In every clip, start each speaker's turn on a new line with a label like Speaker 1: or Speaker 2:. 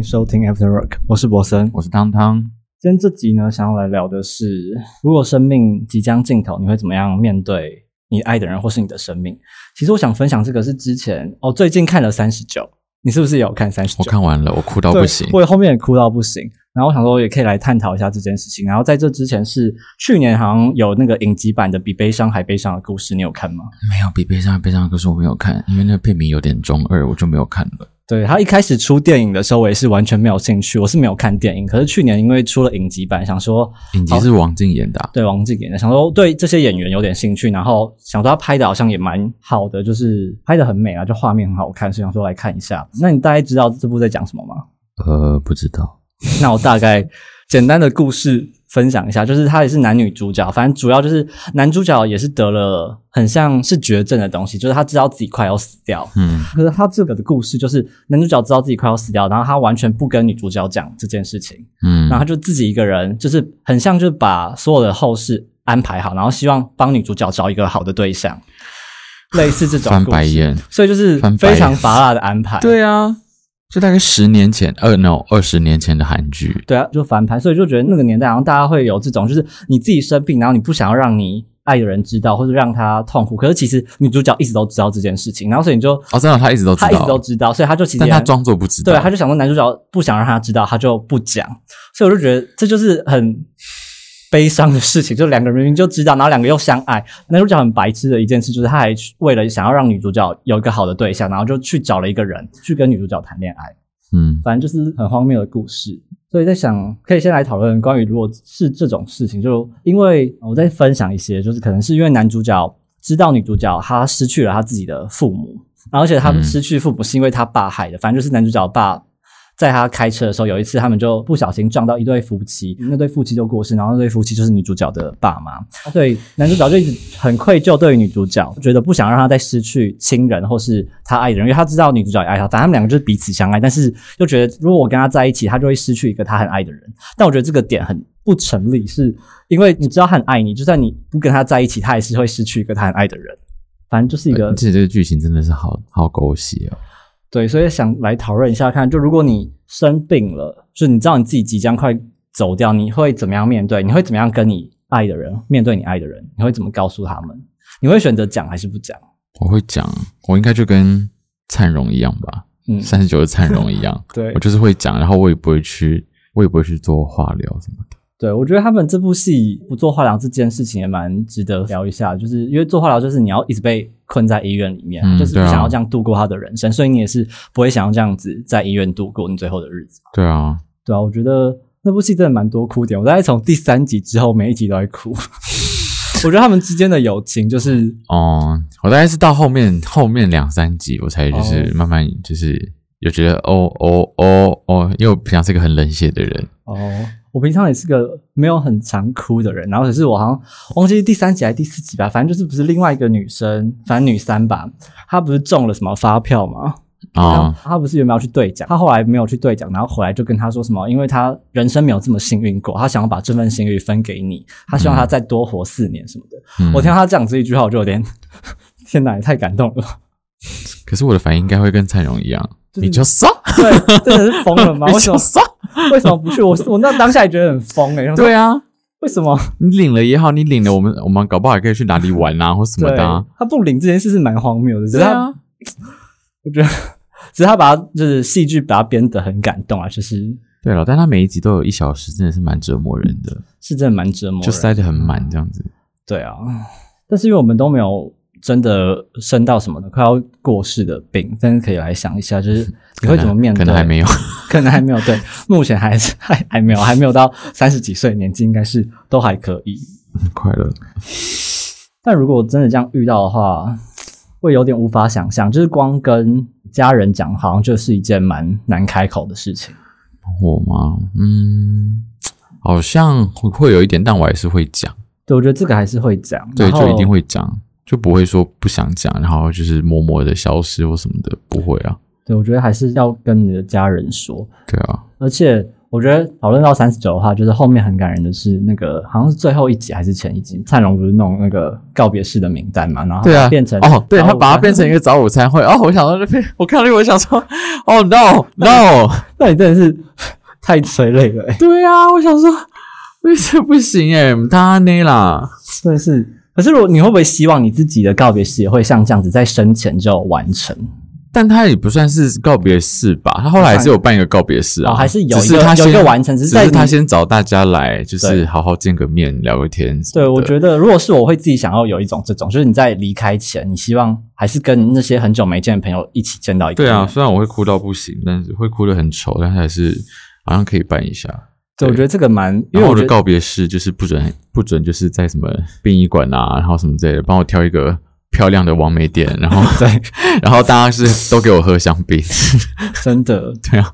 Speaker 1: 迎收听 After Work，我是博森。
Speaker 2: 我是汤汤。
Speaker 1: 今天这集呢，想要来聊的是，如果生命即将尽头，你会怎么样面对你爱的人或是你的生命？其实我想分享这个是之前哦，最近看了三十九，你是不是也有看三十九？
Speaker 2: 我看完了，我哭到不行。
Speaker 1: 我也后面也哭到不行。然后我想说，也可以来探讨一下这件事情。然后在这之前是去年好像有那个影集版的《比悲伤还悲伤的故事》，你有看吗？
Speaker 2: 没有比悲伤还悲伤的故事我没有看，因为那个片名有点中二，我就没有看了。
Speaker 1: 对他一开始出电影的时候，我也是完全没有兴趣，我是没有看电影。可是去年因为出了影集版，想说
Speaker 2: 影集是王静演的啊、
Speaker 1: 对王静演的，想说对这些演员有点兴趣，然后想说他拍的好像也蛮好的，就是拍的很美啊，就画面很好看，所以想说来看一下。那你大概知道这部在讲什么吗？
Speaker 2: 呃，不知道。
Speaker 1: 那我大概简单的故事分享一下，就是他也是男女主角，反正主要就是男主角也是得了很像是绝症的东西，就是他知道自己快要死掉。
Speaker 2: 嗯
Speaker 1: 可是他这个的故事就是男主角知道自己快要死掉，然后他完全不跟女主角讲这件事情，
Speaker 2: 嗯，
Speaker 1: 然后他就自己一个人，就是很像就是把所有的后事安排好，然后希望帮女主角找一个好的对象，类似这种
Speaker 2: 翻白眼。
Speaker 1: 所以就是非常拔辣的安排。
Speaker 2: 对啊，就大概十年前，呃，no，二十年前的韩剧。
Speaker 1: 对啊，就翻拍，所以就觉得那个年代好像大家会有这种，就是你自己生病，然后你不想要让你爱的人知道，或者让他痛苦，可是其实女主角一直都知道这件事情，然后所以你就
Speaker 2: 哦，真的，她一直都知道，
Speaker 1: 她一直都知道，所以她就其实也
Speaker 2: 但她装作不知道。
Speaker 1: 对，她就想说男主角不想让她知道，她就不讲，所以我就觉得这就是很悲伤的事情，就两个人明明就知道，然后两个又相爱，男主角很白痴的一件事就是他还去为了想要让女主角有一个好的对象，然后就去找了一个人去跟女主角谈恋爱。
Speaker 2: 嗯
Speaker 1: 反正就是很荒谬的故事。所以在想，可以先来讨论关于如果是这种事情，就因为我在分享一些，就是可能是因为男主角知道女主角她失去了她自己的父母，而且他失去父母是因为他爸害的，反正就是男主角爸。在他开车的时候，有一次他们就不小心撞到一对夫妻，那对夫妻就过世，然后那对夫妻就是女主角的爸妈，所以男主角就一直很愧疚对于女主角，觉得不想让她再失去亲人或是他爱的人，因为他知道女主角也爱他，反正他们两个就是彼此相爱，但是又觉得如果我跟他在一起，他就会失去一个他很爱的人。但我觉得这个点很不成立，是因为你知道他很爱你，就算你不跟他在一起，他也是会失去一个他很爱的人。反正就是一个
Speaker 2: 这这个剧情真的是好好狗血哦。
Speaker 1: 对，所以想来讨论一下看，就如果你生病了，就你知道你自己即将快走掉，你会怎么样面对？你会怎么样跟你爱的人面对你爱的人？你会怎么告诉他们？你会选择讲还是不讲？
Speaker 2: 我会讲，我应该就跟灿荣一样吧，
Speaker 1: 嗯，
Speaker 2: 三十九的灿荣一样，
Speaker 1: 对
Speaker 2: 我就是会讲，然后我也不会去，我也不会去做化疗什么的。
Speaker 1: 对，我觉得他们这部戏不做化疗这件事情也蛮值得聊一下，就是因为做化疗就是你要一直被困在医院里面，
Speaker 2: 嗯
Speaker 1: 就是不想要这样度过他的人生，所以你也是不会想要这样子在医院度过你最后的日子。
Speaker 2: 对啊，
Speaker 1: 对啊，我觉得那部戏真的蛮多哭点，我大概从第三集之后每一集都在哭。我觉得他们之间的友情就是
Speaker 2: 哦，我大概是到后面后面两三集，我才就是
Speaker 1: 哦
Speaker 2: 慢慢就是有觉得哦哦哦哦，因为我平常是一个很冷血的人，
Speaker 1: 哦，我平常也是个没有很常哭的人，然后可是我好像忘记第三集还是第四集吧，反正就是不是另外一个女生，反正女三吧，她不是中了什么发票吗？
Speaker 2: 啊、
Speaker 1: 她不是原本要去兑奖，她后来没有去兑奖，然后回来就跟他说什么，因为他人生没有这么幸运过，他想要把这份幸运分给你，他希望他再多活四年什么的。
Speaker 2: 嗯
Speaker 1: 我听到他讲这一句话，我就有点 天哪，也太感动了。
Speaker 2: 可是我的反应应该会跟蔡荣一样，
Speaker 1: 就是
Speaker 2: 你就杀，
Speaker 1: 对，真的是疯了吗？
Speaker 2: 你
Speaker 1: 为什么
Speaker 2: 杀，
Speaker 1: 为什么不去？我我那当下也觉得很疯哎、欸。
Speaker 2: 对啊，
Speaker 1: 为什么？
Speaker 2: 你领了也好，你领了，我们我们搞不好还可以去哪里玩啊，或什么的、啊。
Speaker 1: 他不领这件事是蛮荒谬的，只是他，
Speaker 2: 啊，
Speaker 1: 我觉得只是他把他就是戏剧把他编得很感动啊，就是
Speaker 2: 对了，但他每一集都有一小时，真的是蛮折磨人的，
Speaker 1: 是真的蛮折磨人的，
Speaker 2: 就塞得很满这样子。
Speaker 1: 对啊，但是因为我们都没有真的生到什么的快要过世的病，但是可以来想一下，就是你会怎么面对？
Speaker 2: 可能还没有，
Speaker 1: 可能还没有。对，目前还是还 还没有，还没有到三十几岁年纪，应该是都还可以。
Speaker 2: 快乐。
Speaker 1: 但如果真的这样遇到的话，会有点无法想象，就是光跟家人讲，好像就是一件蛮难开口的事情。
Speaker 2: 我吗？嗯，好像会会有一点，但我还是会讲。
Speaker 1: 对，我觉得这个还是会讲，
Speaker 2: 对，就一定会讲，就不会说不想讲，然后就是默默的消失或什么的，不会啊。
Speaker 1: 对，我觉得还是要跟你的家人说。
Speaker 2: 对啊，
Speaker 1: 而且我觉得讨论到三十九的话，就是后面很感人的是那个好像是最后一集还是前一集，灿荣不是弄那个告别式的名单嘛，然后
Speaker 2: 对啊，
Speaker 1: 变成
Speaker 2: 哦，对他把它变成一个早午餐会。哦，我想到这边，我看到那个，我想说，哦 no no，
Speaker 1: 那你真的是 太催泪了、欸，
Speaker 2: 对啊，我想说，为什么不行哎？他呢啦，
Speaker 1: 真的是。可是如果你会不会希望你自己的告别式也会像这样子在生前就完成？
Speaker 2: 但他也不算是告别式吧，他后来还是有办一个告别式啊，
Speaker 1: 哦还是有
Speaker 2: 只
Speaker 1: 一个有一个完成只是
Speaker 2: 只是他先找大家来，就是好好见个面，聊个天
Speaker 1: 对，我觉得如果是我会自己想要有一种这种，就是你在离开前，你希望还是跟那些很久没见的朋友一起见到一个
Speaker 2: 对啊，虽然我会哭到不行，但是会哭得很丑，但是还是好像可以办一下。
Speaker 1: 对，我觉得这个蛮，因为我觉得
Speaker 2: 告别式就是不准不准就是在什么殡仪馆啊，然后什么之类的，帮我挑一个漂亮的完美店，然后
Speaker 1: 对，
Speaker 2: 然后大家是都给我喝香槟，
Speaker 1: 真的，
Speaker 2: 对啊，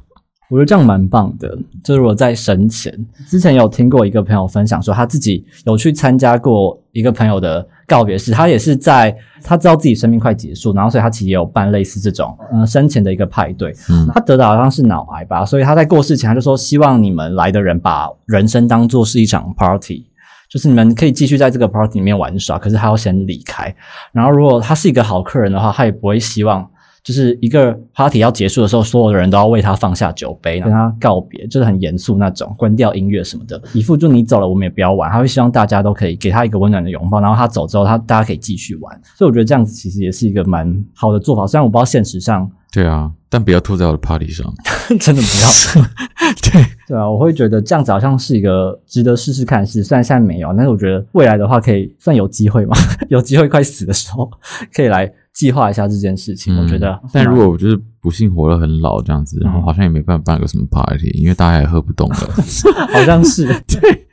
Speaker 1: 我觉得这样蛮棒的。就是我在生前之前有听过一个朋友分享说，他自己有去参加过一个朋友的告别式，他也是在他知道自己生命快结束，然后所以他其实也有办类似这种呃生前的一个派对。
Speaker 2: 嗯
Speaker 1: 他得的好像是脑癌吧，所以他在过世前他就说，希望你们来的人把人生当做是一场 party。就是你们可以继续在这个 party 里面玩耍，可是他要先离开。然后，如果他是一个好客人的话，他也不会希望就是一个 party 要结束的时候，所有的人都要为他放下酒杯，跟他告别，就是很严肃那种，关掉音乐什么的，一副就你走了，我们也不要玩。他会希望大家都可以给他一个温暖的拥抱，然后他走之后，他大家可以继续玩。所以我觉得这样子其实也是一个蛮好的做法。虽然我不知道现实上
Speaker 2: 对啊，但不要吐在我的 party 上。
Speaker 1: 真的不要，
Speaker 2: 对，
Speaker 1: 对啊，我会觉得这样子好像是一个值得试试看的事。虽然现在没有，但是我觉得未来的话可以算有机会嘛，有机会快死的时候可以来计划一下这件事情。我觉得
Speaker 2: 嗯，但如果我就是不幸活得很老这样子，然后
Speaker 1: 嗯
Speaker 2: 好像也没办法办个什么 party，因为大家也喝不动了。
Speaker 1: 好像是 对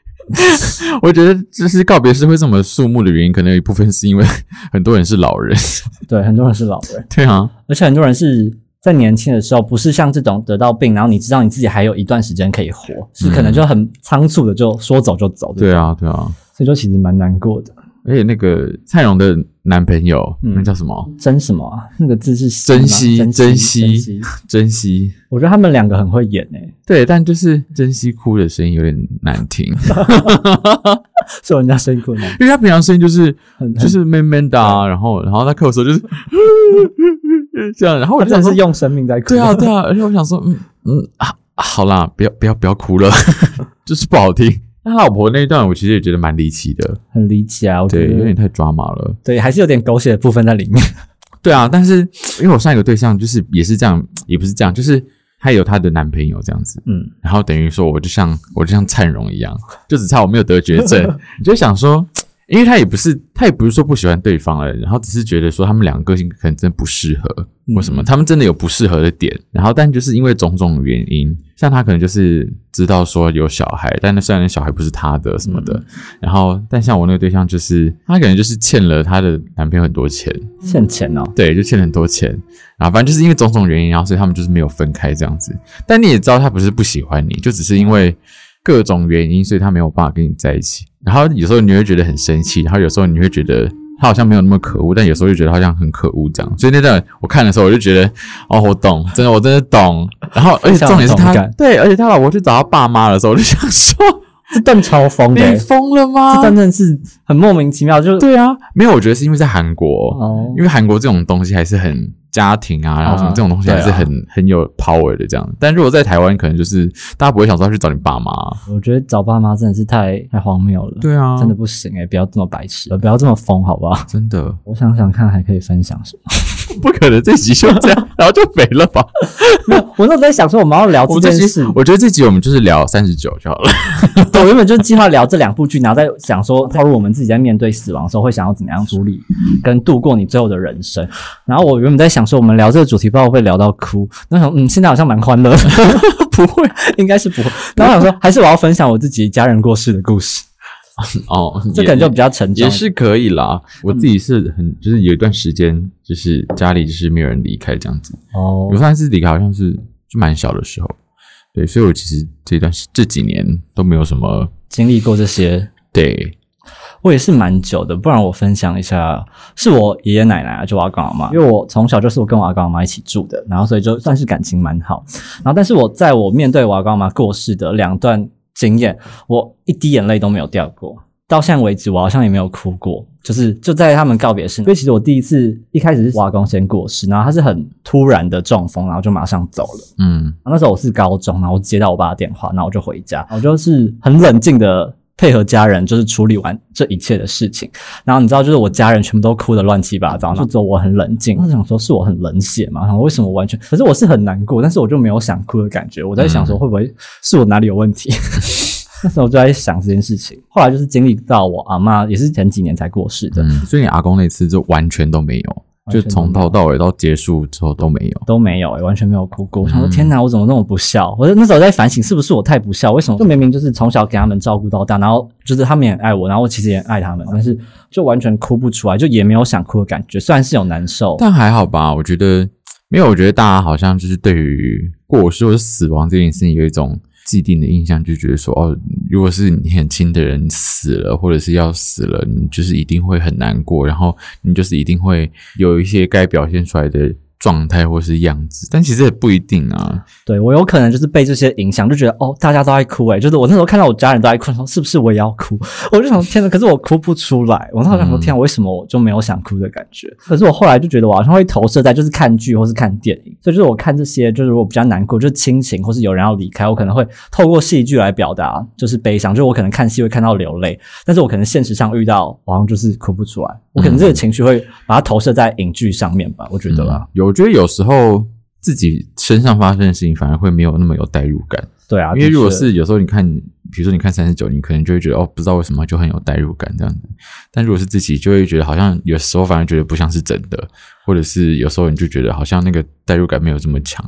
Speaker 2: 我觉得就是告别式会这么肃穆的原因，可能有一部分是因为很多人是老人。
Speaker 1: 对，很多人是老人。
Speaker 2: 对啊，
Speaker 1: 而且很多人是在年轻的时候，不是像这种得到病，然后你知道你自己还有一段时间可以活，是可能就很仓促的就说走就走。
Speaker 2: 对，啊，对啊。
Speaker 1: 所以就其实蛮难过的。
Speaker 2: 而且那个蔡荣的男朋友，
Speaker 1: 嗯
Speaker 2: 那叫什么？
Speaker 1: 珍什么啊？那个字是
Speaker 2: 珍惜
Speaker 1: 珍
Speaker 2: 珍
Speaker 1: 惜，珍惜。我觉得他们两个很会演诶、欸
Speaker 2: 对，但就是珍惜哭的声音有点难听，
Speaker 1: 所以人家声音困难，
Speaker 2: 因为他平常声音就是
Speaker 1: 很
Speaker 2: 就是闷闷的啊，然后然后他哭的时候就是 这样，然后我
Speaker 1: 他
Speaker 2: 就想说
Speaker 1: 真的是用生命在哭。
Speaker 2: 对啊，对啊，而且我想说，嗯嗯啊，好啦，不要不要不要哭了，就是不好听。那他老婆那一段，我其实也觉得蛮离奇的，
Speaker 1: 很离奇啊，我觉
Speaker 2: 对，
Speaker 1: 得
Speaker 2: 有点太抓马了。
Speaker 1: 对，还是有点狗血的部分在里面。
Speaker 2: 对啊，但是 因为我上一个对象就是也是这样，也不是这样，就是她有她的男朋友这样子，
Speaker 1: 嗯，
Speaker 2: 然后等于说我就像我就像灿荣一样，就只差我没有得绝症，你就想说。因为他也不是，他也不是说不喜欢对方了，然后只是觉得说他们两个个性可能真的不适合，
Speaker 1: 嗯
Speaker 2: 为什么？他们真的有不适合的点，然后但就是因为种种原因，像他可能就是知道说有小孩，但那虽然那小孩不是他的什么的，
Speaker 1: 嗯
Speaker 2: 然后但像我那个对象就是他可能就是欠了他的男朋友很多钱，
Speaker 1: 欠钱哦，
Speaker 2: 对，就欠了很多钱，然后反正就是因为种种原因，然后所以他们就是没有分开这样子。但你也知道他不是不喜欢你，就只是因为各种原因，所以他没有办法跟你在一起。然后有时候你会觉得很生气，然后有时候你会觉得他好像没有那么可恶，但有时候又觉得好像很可恶这样。所以那段我看的时候，我就觉得哦，我懂，真的我真的懂。然后而且重点是他对，而且他老婆去找他爸妈的时候，我就想说，
Speaker 1: 这段超疯的欸、
Speaker 2: 你疯了吗
Speaker 1: 这？段真的是很莫名其妙，就
Speaker 2: 对啊，没有，我觉得是因为在韩国，
Speaker 1: 哦
Speaker 2: 因为韩国这种东西还是很家庭啊，然后什么
Speaker 1: 啊
Speaker 2: 这种东西还是很、很有 power 的这样。但如果在台湾，可能就是大家不会想说要去找你爸妈。
Speaker 1: 我觉得找爸妈真的是太太荒谬了，
Speaker 2: 对啊
Speaker 1: 真的不行哎、不要这么白痴，不要这么疯，好不好？
Speaker 2: 真的
Speaker 1: 我想想看，还可以分享什么？
Speaker 2: 不可能，这集就这样，然后就没了吧？
Speaker 1: 没有，我那时候在想说，我们要聊
Speaker 2: 这
Speaker 1: 件事，，
Speaker 2: 我觉得这集我们就是聊三十九就好了。
Speaker 1: 对我原本就是计划聊这两部剧，然后再想说，套入我们自己在面对死亡的时候会想要怎么样处理跟度过你最后的人生。然后我原本在想说，我们聊这个主题，不知道会聊到哭。那想，嗯，现在好像蛮欢乐的，不会，应该是不会。然后我想说，还是我要分享我自己家人过世的故事，
Speaker 2: 哦，也
Speaker 1: 这可能就比较沉重。
Speaker 2: 也是可以啦。我自己是很就是有一段时间，就是家里就是没有人离开这样子。
Speaker 1: 哦
Speaker 2: 我，上一次离开好像是就蛮小的时候，对，所以我其实这段时这几年都没有什么
Speaker 1: 经历过这些，
Speaker 2: 对，
Speaker 1: 我也是蛮久的，不然我分享一下，是我爷爷奶奶啊，就我阿公阿妈，因为我从小就是我跟我阿公阿妈一起住的，然后所以就算是感情蛮好。然后，但是我在我面对我阿公阿妈过世的两段经验，我一滴眼泪都没有掉过，到现在为止我好像也没有哭过。就是就在他们告别式，因为其实我第一次一开始是我阿公先过世，然后他是很突然的中风，然后就马上走了。
Speaker 2: 嗯，
Speaker 1: 那时候我是高中，然后我接到我爸的电话，然后我就回家，我就是很冷静的配合家人，就是处理完这一切的事情。然后你知道，就是我家人全部都哭得乱七八糟，就只有我很冷静。我想说，是我很冷血嘛？然后为什么完全？可是我是很难过，但是我就没有想哭的感觉。我在想说，会不会是我哪里有问题？那时候我就在想这件事情。后来就是经历到我阿妈也是前几年才过世的，
Speaker 2: 嗯，所以你阿公那次就完全都没有，就从头到尾到结束之后都没有。
Speaker 1: 都没有、欸，完全没有哭过。我想说，天哪，我怎么那么不孝？我那时候在反省，是不是我太不孝？为什么就明明就是从小给他们照顾到大，然后就是他们也爱我，然后我其实也爱他们，但是就完全哭不出来，就也没有想哭的感觉。虽然是有难受，
Speaker 2: 但还好吧，我觉得没有。我觉得大家好像就是对于过世或者死亡这件事情有一种既定的印象，就觉得说哦，如果是你很亲的人死了，或者是要死了，你就是一定会很难过，然后你就是一定会有一些该表现出来的状态或是样子，但其实也不一定啊。
Speaker 1: 对我有可能就是被这些影响，就觉得哦，大家都在哭诶、就是我那时候看到我家人都在哭，说是不是我也要哭？我就想天哪，可是我哭不出来。我那时候想说，
Speaker 2: 嗯
Speaker 1: 天啊，为什么我就没有想哭的感觉？可是我后来就觉得我好像会投射在就是看剧或是看电影，所以就是我看这些，就是如果比较难过，就是亲情或是有人要离开，我可能会透过戏剧来表达就是悲伤，就是我可能看戏会看到流泪，但是我可能现实上遇到，我好像就是哭不出来，我可能这个情绪会把它投射在影剧上面吧，我觉得啦。
Speaker 2: 嗯有，我觉得有时候自己身上发生的事情反而会没有那么有代入感，
Speaker 1: 对啊，
Speaker 2: 因为如果是有时候你看，比如说你看三十九，你可能就会觉得哦，不知道为什么就很有代入感这样子。但如果是自己，就会觉得好像有时候反而觉得不像是真的，或者是有时候你就觉得好像那个代入感没有这么强。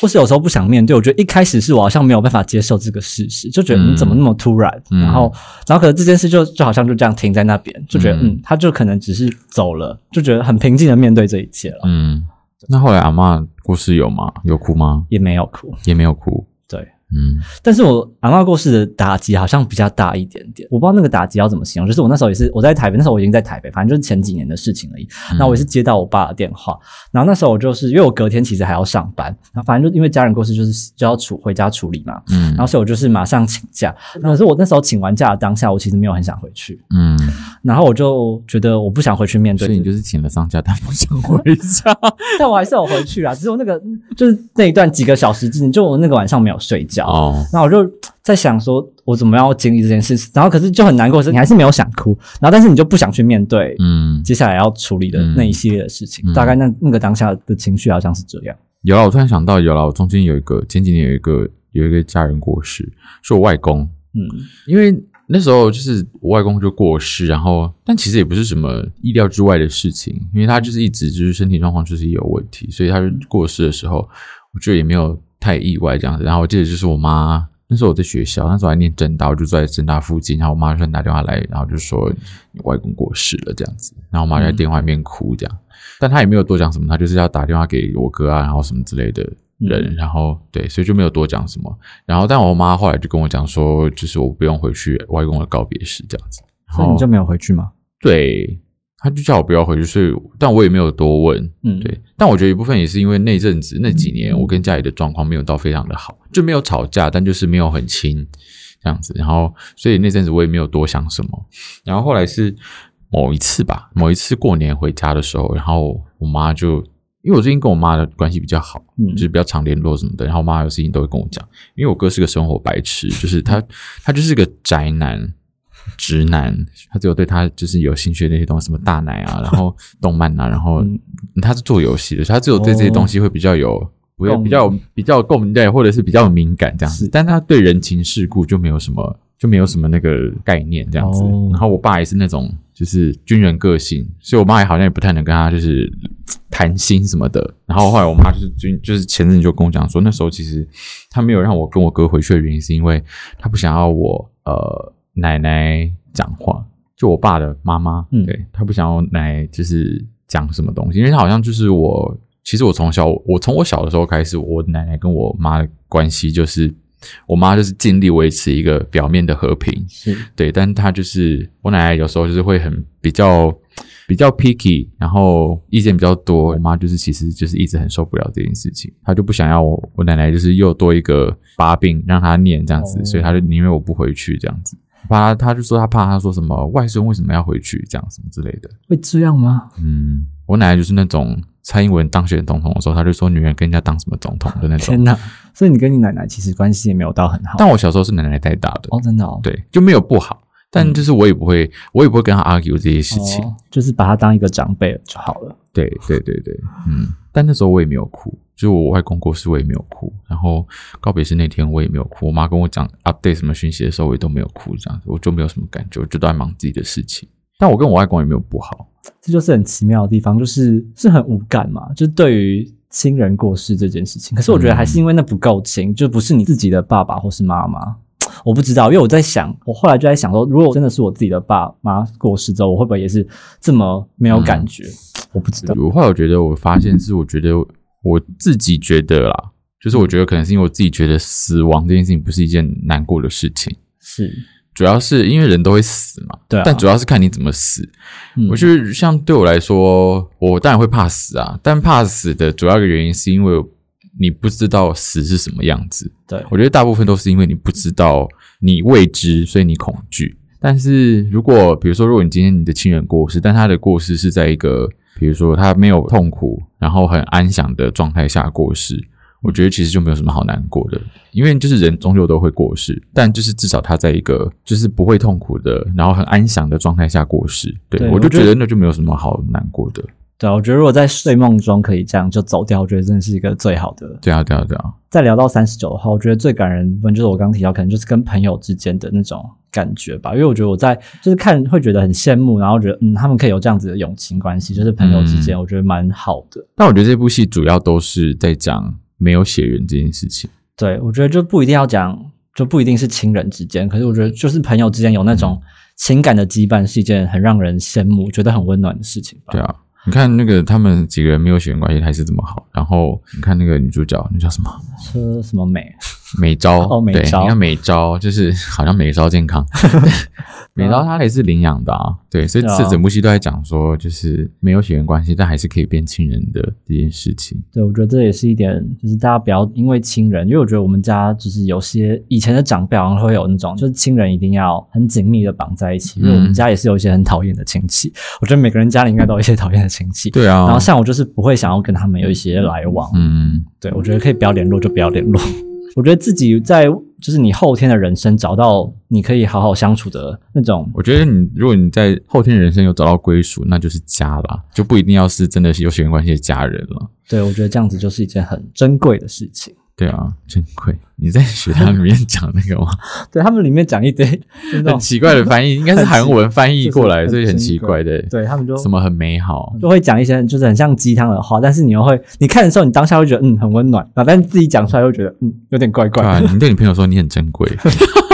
Speaker 1: 或是有时候不想面对，我觉得一开始是我好像没有办法接受这个事实，就觉得
Speaker 2: 嗯
Speaker 1: 你怎么那么突然，
Speaker 2: 嗯
Speaker 1: 然后然后可能这件事就就好像就这样停在那边，就觉得
Speaker 2: 嗯
Speaker 1: 嗯他就可能只是走了，就觉得很平静的面对这一切了，
Speaker 2: 嗯，那后来阿嬷故事有吗？有哭吗？
Speaker 1: 也没有哭。
Speaker 2: 也没有哭。
Speaker 1: 对，
Speaker 2: 嗯
Speaker 1: 但是我阿妈过世的打击好像比较大一点点，我不知道那个打击要怎么形容。就是我那时候也是我在台北，那时候我已经在台北，反正就是前几年的事情而已。
Speaker 2: 嗯
Speaker 1: 那我也是接到我爸的电话，然后那时候我就是因为我隔天其实还要上班，然后反正就因为家人过世，就是就要处回家处理嘛。
Speaker 2: 嗯
Speaker 1: 然后所以我就是马上请假。那可是我那时候请完假的当下，我其实没有很想回去，
Speaker 2: 嗯，
Speaker 1: 然后我就觉得我不想回去面对
Speaker 2: 所以你就是请了丧假，但不想回家。
Speaker 1: 但我还是有回去啊，只是我那个就是那一段几个小时之内，就我那个晚上没有睡觉。
Speaker 2: 哦，
Speaker 1: 那我就在想说，我怎么样经历这件事，然后可是就很难过，是你还是没有想哭，然后但是你就不想去面对
Speaker 2: 嗯，
Speaker 1: 接下来要处理的那一系列的事情，
Speaker 2: 嗯。
Speaker 1: 大概那那个当下的情绪好像是这样。
Speaker 2: 有了，我突然想到，有了，我中间有一个前几年有一个有一个家人过世，是我外公，
Speaker 1: 嗯。
Speaker 2: 因为那时候就是我外公就过世，然后但其实也不是什么意料之外的事情，因为他就是一直就是身体状况就是有问题，所以他过世的时候，我觉得也没有太意外这样子。然后我记得就是我妈那时候我在学校，那时候还念正大，我就坐在正大附近，然后我妈就打电话来，然后就说你外公过世了。这样子，然后我妈就在电话里面哭这样，但她也没有多讲什么，她就是要打电话给我哥啊，然后什么之类的人，
Speaker 1: 嗯。
Speaker 2: 然后对，所以就没有多讲什么。然后但我妈后来就跟我讲说，就是我不用回去外公的告别式这样子，然后
Speaker 1: 所以你就没有回去吗？
Speaker 2: 对，他就叫我不要回去，所以但我也没有多问。
Speaker 1: 嗯，
Speaker 2: 对，但我觉得一部分也是因为那阵子那几年我跟家里的状况没有到非常的好，就没有吵架，但就是没有很亲这样子。然后所以那阵子我也没有多想什么。然后后来是某一次吧，某一次过年回家的时候，然后我妈就因为我最近跟我妈的关系比较好，
Speaker 1: 嗯
Speaker 2: 就是比较常联络什么的，然后我妈有事情都会跟我讲。因为我哥是个生活白痴，就是他他就是个宅男。直男，他只有对他就是有兴趣的那些东西，什么大奶啊，然后动漫啊，然后
Speaker 1: 嗯
Speaker 2: 他是做游戏的，所以他只有对这些东西会比较有，不会比较比较有共鸣对，或者是比较有敏感这样子。但他对人情世故就没有什么，就没有什么那个概念这样子。
Speaker 1: 哦
Speaker 2: 然后我爸也是那种就是军人个性，所以我妈也好像也不太能跟他就是谈心什么的。然后后来我妈就是军，就是前阵子就跟我讲说，那时候其实他没有让我跟我哥回去的原因，是因为他不想要我呃奶奶讲话，就我爸的妈妈，
Speaker 1: 嗯
Speaker 2: 对她不想要奶奶就是讲什么东西，因为她好像就是我，其实我从小我从我小的时候开始，我奶奶跟我妈的关系就是我妈就是尽力维持一个表面的和平，
Speaker 1: 是
Speaker 2: 对，但她就是我奶奶有时候就是会很比较比较 picky，然后意见比较多。我妈就是其实就是一直很受不了这件事情，她就不想要我我奶奶就是又多一个把柄让她念这样子，
Speaker 1: 哦
Speaker 2: 所以她就宁愿我不回去这样子。怕他就说他怕他说什么外孙为什么要回去这样什么之类的。
Speaker 1: 会这样吗？
Speaker 2: 嗯，我奶奶就是那种蔡英文当选总统的时候，她就说女人跟人家当什么总统的那种。
Speaker 1: 天哪！所以你跟你奶奶其实关系也没有到很好。
Speaker 2: 但我小时候是奶奶带大的，
Speaker 1: 哦，真的哦，
Speaker 2: 对，就没有不好。但就是我也不会，我也不会跟她 argue 这些事情。
Speaker 1: 哦，就是把他当一个长辈就好了。
Speaker 2: 对对对对，嗯。但那时候我也没有哭，就是我外公过世我也没有哭，然后告别式那天我也没有哭。我妈跟我讲 update 什么讯息的时候，我也都没有哭，这样子我就没有什么感觉，我就都在忙自己的事情。但我跟我外公也没有不好，
Speaker 1: 这就是很奇妙的地方，就是是很无感嘛，就对于亲人过世这件事情。可是我觉得还是因为那不够亲，就不是你自己的爸爸或是妈妈。我不知道，因为我在想，我后来就在想说，如果真的是我自己的爸妈过世之后，我会不会也是这么没有感觉？我不知道。
Speaker 2: 我后来我觉得我发现是，我觉得我自己觉得啦，就是我觉得可能是因为我自己觉得死亡这件事情不是一件难过的事情，
Speaker 1: 是，
Speaker 2: 主要是因为人都会死嘛，
Speaker 1: 对啊
Speaker 2: 但主要是看你怎么死。
Speaker 1: 嗯
Speaker 2: 我觉得像对我来说，我当然会怕死啊，但怕死的主要一个原因是因为你不知道死是什么样子。
Speaker 1: 对，
Speaker 2: 我觉得大部分都是因为你不知道，你未知，所以你恐惧。但是如果比如说，如果你今天你的亲人过世，但他的过世是在一个比如说他没有痛苦，然后很安详的状态下过世，我觉得其实就没有什么好难过的，因为就是人终究都会过世，但就是至少他在一个就是不会痛苦的，然后很安详的状态下过世，对我就
Speaker 1: 觉得
Speaker 2: 那就没有什么好难过的。
Speaker 1: 对啊，我觉得如果在睡梦中可以这样就走掉，我觉得真的是一个最好的。
Speaker 2: 对啊，对啊，对啊，
Speaker 1: 再聊到三十九的话，我觉得最感人的部分就是我刚刚提到，可能就是跟朋友之间的那种感觉吧。因为我觉得我在就是看会觉得很羡慕，然后觉得嗯，他们可以有这样子的友情关系，就是朋友之间，
Speaker 2: 嗯
Speaker 1: 我觉得蛮好的。
Speaker 2: 但我觉得这部戏主要都是在讲没有血缘这件事情。
Speaker 1: 对，我觉得就不一定要讲，就不一定是亲人之间，可是我觉得就是朋友之间有那种情感的羁绊，是一件很让人羡慕、觉得很温暖的事情吧。
Speaker 2: 对啊，你看那个他们几个人没有血缘关系还是这么好，然后你看那个女主角，那叫什么？
Speaker 1: 车什么美？
Speaker 2: 美招对，
Speaker 1: 哦美招
Speaker 2: 你看美招就是 好像美招健康，美招它也是领养的啊，对，所以这整部戏都在讲说，就是没有血缘关系，但还是可以变亲人的这件事情。
Speaker 1: 对，我觉得这也是一点，就是大家不要因为亲人，因为我觉得我们家就是有些以前的长辈好像会有那种，就是亲人一定要很紧密的绑在一起。因为我们
Speaker 2: 嗯
Speaker 1: 家也是有一些很讨厌的亲戚，我觉得每个人家里应该都有一些讨厌的亲戚。
Speaker 2: 对啊，
Speaker 1: 然后像我就是不会想要跟他们有一些来往，
Speaker 2: 嗯，
Speaker 1: 对我觉得可以不要联络就不要联络。我觉得自己在就是你后天的人生找到你可以好好相处的那种，
Speaker 2: 我觉得你如果你在后天人生有找到归属，那就是家吧，就不一定要是真的是有血缘关系的家人了。
Speaker 1: 对我觉得这样子就是一件很珍贵的事情。
Speaker 2: 对啊，真贵。你在学堂里面讲那个吗？
Speaker 1: 对他们里面讲一堆
Speaker 2: 很奇怪的翻译，应该是韩文翻译过来，所以很奇怪的。
Speaker 1: 对他们就
Speaker 2: 什么很美好，
Speaker 1: 就会讲一些就是很像鸡汤的话，但是你又会，你看的时候，你当下会觉得嗯很温暖，啊，但是自己讲出来又觉得嗯有点怪怪的。
Speaker 2: 你对你朋友说你很珍贵，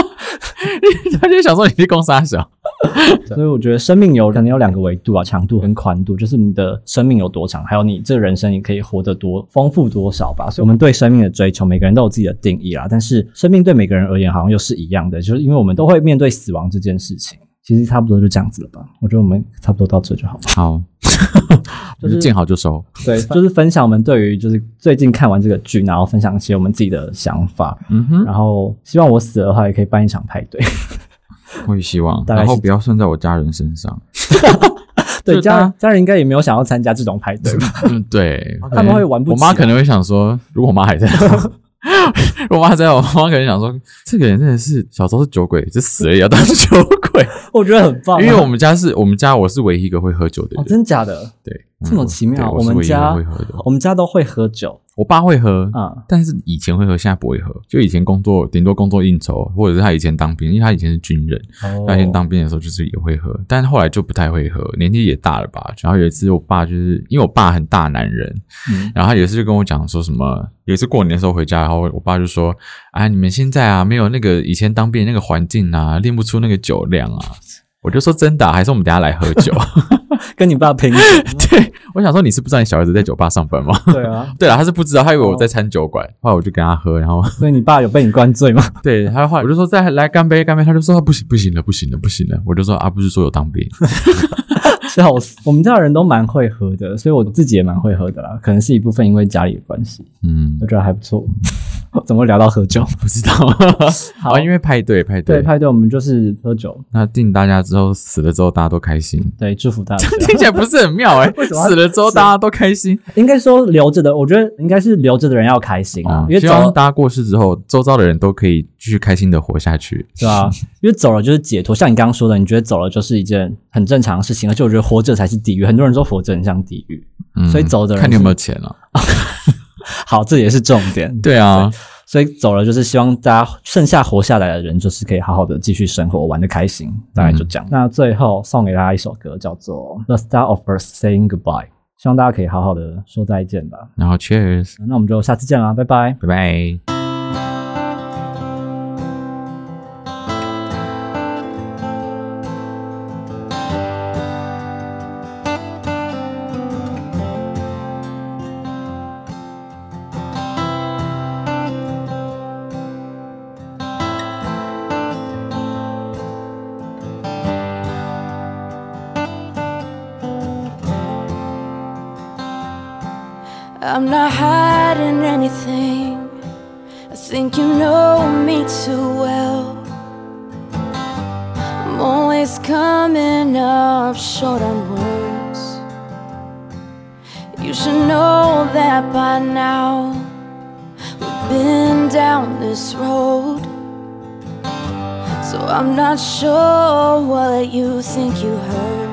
Speaker 2: 他就想说你是公傻小。
Speaker 1: 所以我觉得生命有可能有两个维度啊，长度跟宽度，就是你的生命有多长，还有你这人生你可以活得多丰富多少吧。所以我们对生命的追求，每个人都有自己的定义啦。但是生命对每个人而言好像又是一样的，就是因为我们都会面对死亡这件事情。其实差不多就这样子了吧，我觉得我们差不多到这就好了。
Speaker 2: 好，
Speaker 1: 就
Speaker 2: 就是是见好就收。
Speaker 1: 对，就是分享我们对于就是最近看完这个剧，然后分享一些我们自己的想法，
Speaker 2: 嗯哼，
Speaker 1: 然后希望我死了的话也可以办一场派对。
Speaker 2: 我也希望，然后不要算在我家人身上。
Speaker 1: 对，
Speaker 2: 家
Speaker 1: 家家人应该也没有想要参加这种派对吧？
Speaker 2: 嗯，对，
Speaker 1: 他们会玩不起
Speaker 2: 我妈可能会想说，如果我妈还在，我妈在，我妈可能想说，这个人真的是小时候是酒鬼，就死了也要当酒鬼。
Speaker 1: 我觉得很棒啊，
Speaker 2: 因为我们家是我们家我是唯一一个会喝酒的
Speaker 1: 哦，
Speaker 2: 人，
Speaker 1: 真假的，
Speaker 2: 对，
Speaker 1: 这么
Speaker 2: 嗯
Speaker 1: 奇妙。
Speaker 2: 对我
Speaker 1: 们家我们家都会喝酒
Speaker 2: 我爸会喝，
Speaker 1: 啊，
Speaker 2: 但是以前会喝，现在不会喝。就以前工作，顶多工作应酬，或者是他以前当兵，因为他以前是军人，
Speaker 1: 哦
Speaker 2: 他以前当兵的时候就是也会喝，但是后来就不太会喝，年纪也大了吧。然后有一次，我爸就是因为我爸很大男人，
Speaker 1: 嗯
Speaker 2: 然后他有一次就跟我讲说什么，有一次过年的时候回家，然后我爸就说：“啊，你们现在啊没有那个以前当兵那个环境啊，练不出那个酒量啊。”我就说真的啊、还是我们等下来喝酒？
Speaker 1: 跟你爸拼酒，
Speaker 2: 对我想说你是不知道你小孩子在酒吧上班吗？
Speaker 1: 对啊，
Speaker 2: 对啊，他是不知道，他以为我在餐酒馆，后来我就跟他喝，然后
Speaker 1: 所以你爸有被你灌醉吗？
Speaker 2: 对他后来我就说再来干杯干杯，他就说不行不行了不行了不行了，我就说啊不是说有当兵，
Speaker 1: 笑死！我们家的人都蛮会喝的，所以我自己也蛮会喝的啦。可能是一部分因为家里的关系，
Speaker 2: 嗯
Speaker 1: 我，觉得还不错。怎么会聊到喝酒？
Speaker 2: 不知道，
Speaker 1: 好
Speaker 2: 啊，因为派对派
Speaker 1: 对，
Speaker 2: 对，
Speaker 1: 派对我们就是喝酒，
Speaker 2: 那定大家之后死了之后大家都开心，
Speaker 1: 对，祝福大家。
Speaker 2: 听起来不是很妙哎、
Speaker 1: 为什么
Speaker 2: 死了之后大家都开心
Speaker 1: 应该说留着的，我觉得应该是留着的人要开心啊，因为
Speaker 2: 希望大家过世之后，周遭的人都可以继续开心的活下去。
Speaker 1: 对吧？因为走了就是解脱，像你刚刚说的，你觉得走了就是一件很正常的事情，而且我觉得活着才是地狱。很多人说活着很像地狱，
Speaker 2: 嗯
Speaker 1: 所以走的人
Speaker 2: 看你有没有
Speaker 1: 是
Speaker 2: 钱了。
Speaker 1: 好，这也是重点。
Speaker 2: 对啊，
Speaker 1: 所以走了就是希望大家剩下活下来的人，就是可以好好的继续生活，玩的开心，大概就这样。那最后送给大家一首歌，叫做《The Start of Us Saying Goodbye》，希望大家可以好好的说再见吧。
Speaker 2: 然后 Cheers，
Speaker 1: 那我们就下次见啦，拜拜。
Speaker 2: 拜拜。
Speaker 3: I'm not hiding anything. I think you know me too well. I'm always coming up short on words. You should know that by now. We've been down this road. So I'm not sure what you think you heard.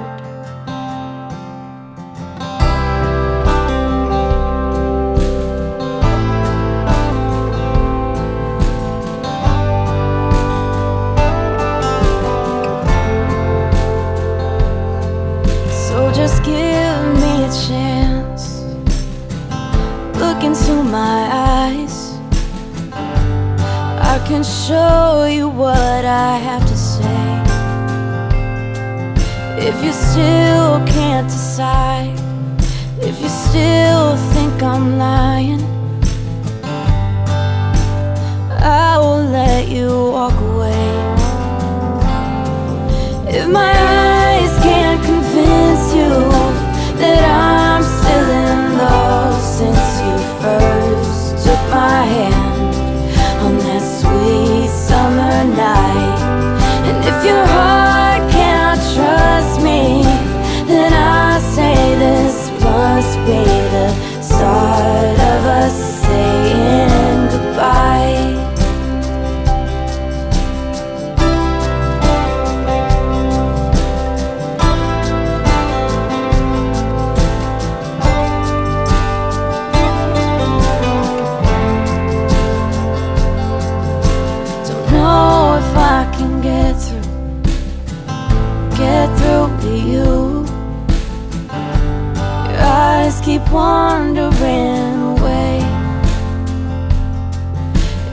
Speaker 3: Can show you what I have to say. If you still can't decide, if you still think I'm lying, I will let you walk away. If my to you. Your eyes keep wandering away.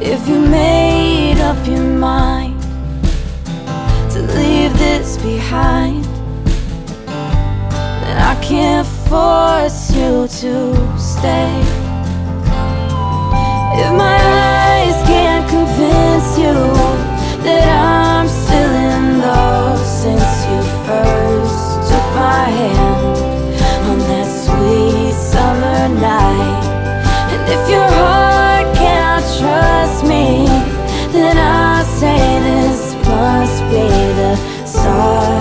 Speaker 3: If you made up your mind to leave this behind, then I can't force you to stay. If my eyes can't convince you that I'm still in love since you first hand on that sweet summer night, and if your heart cannot trust me, then I say this must be the start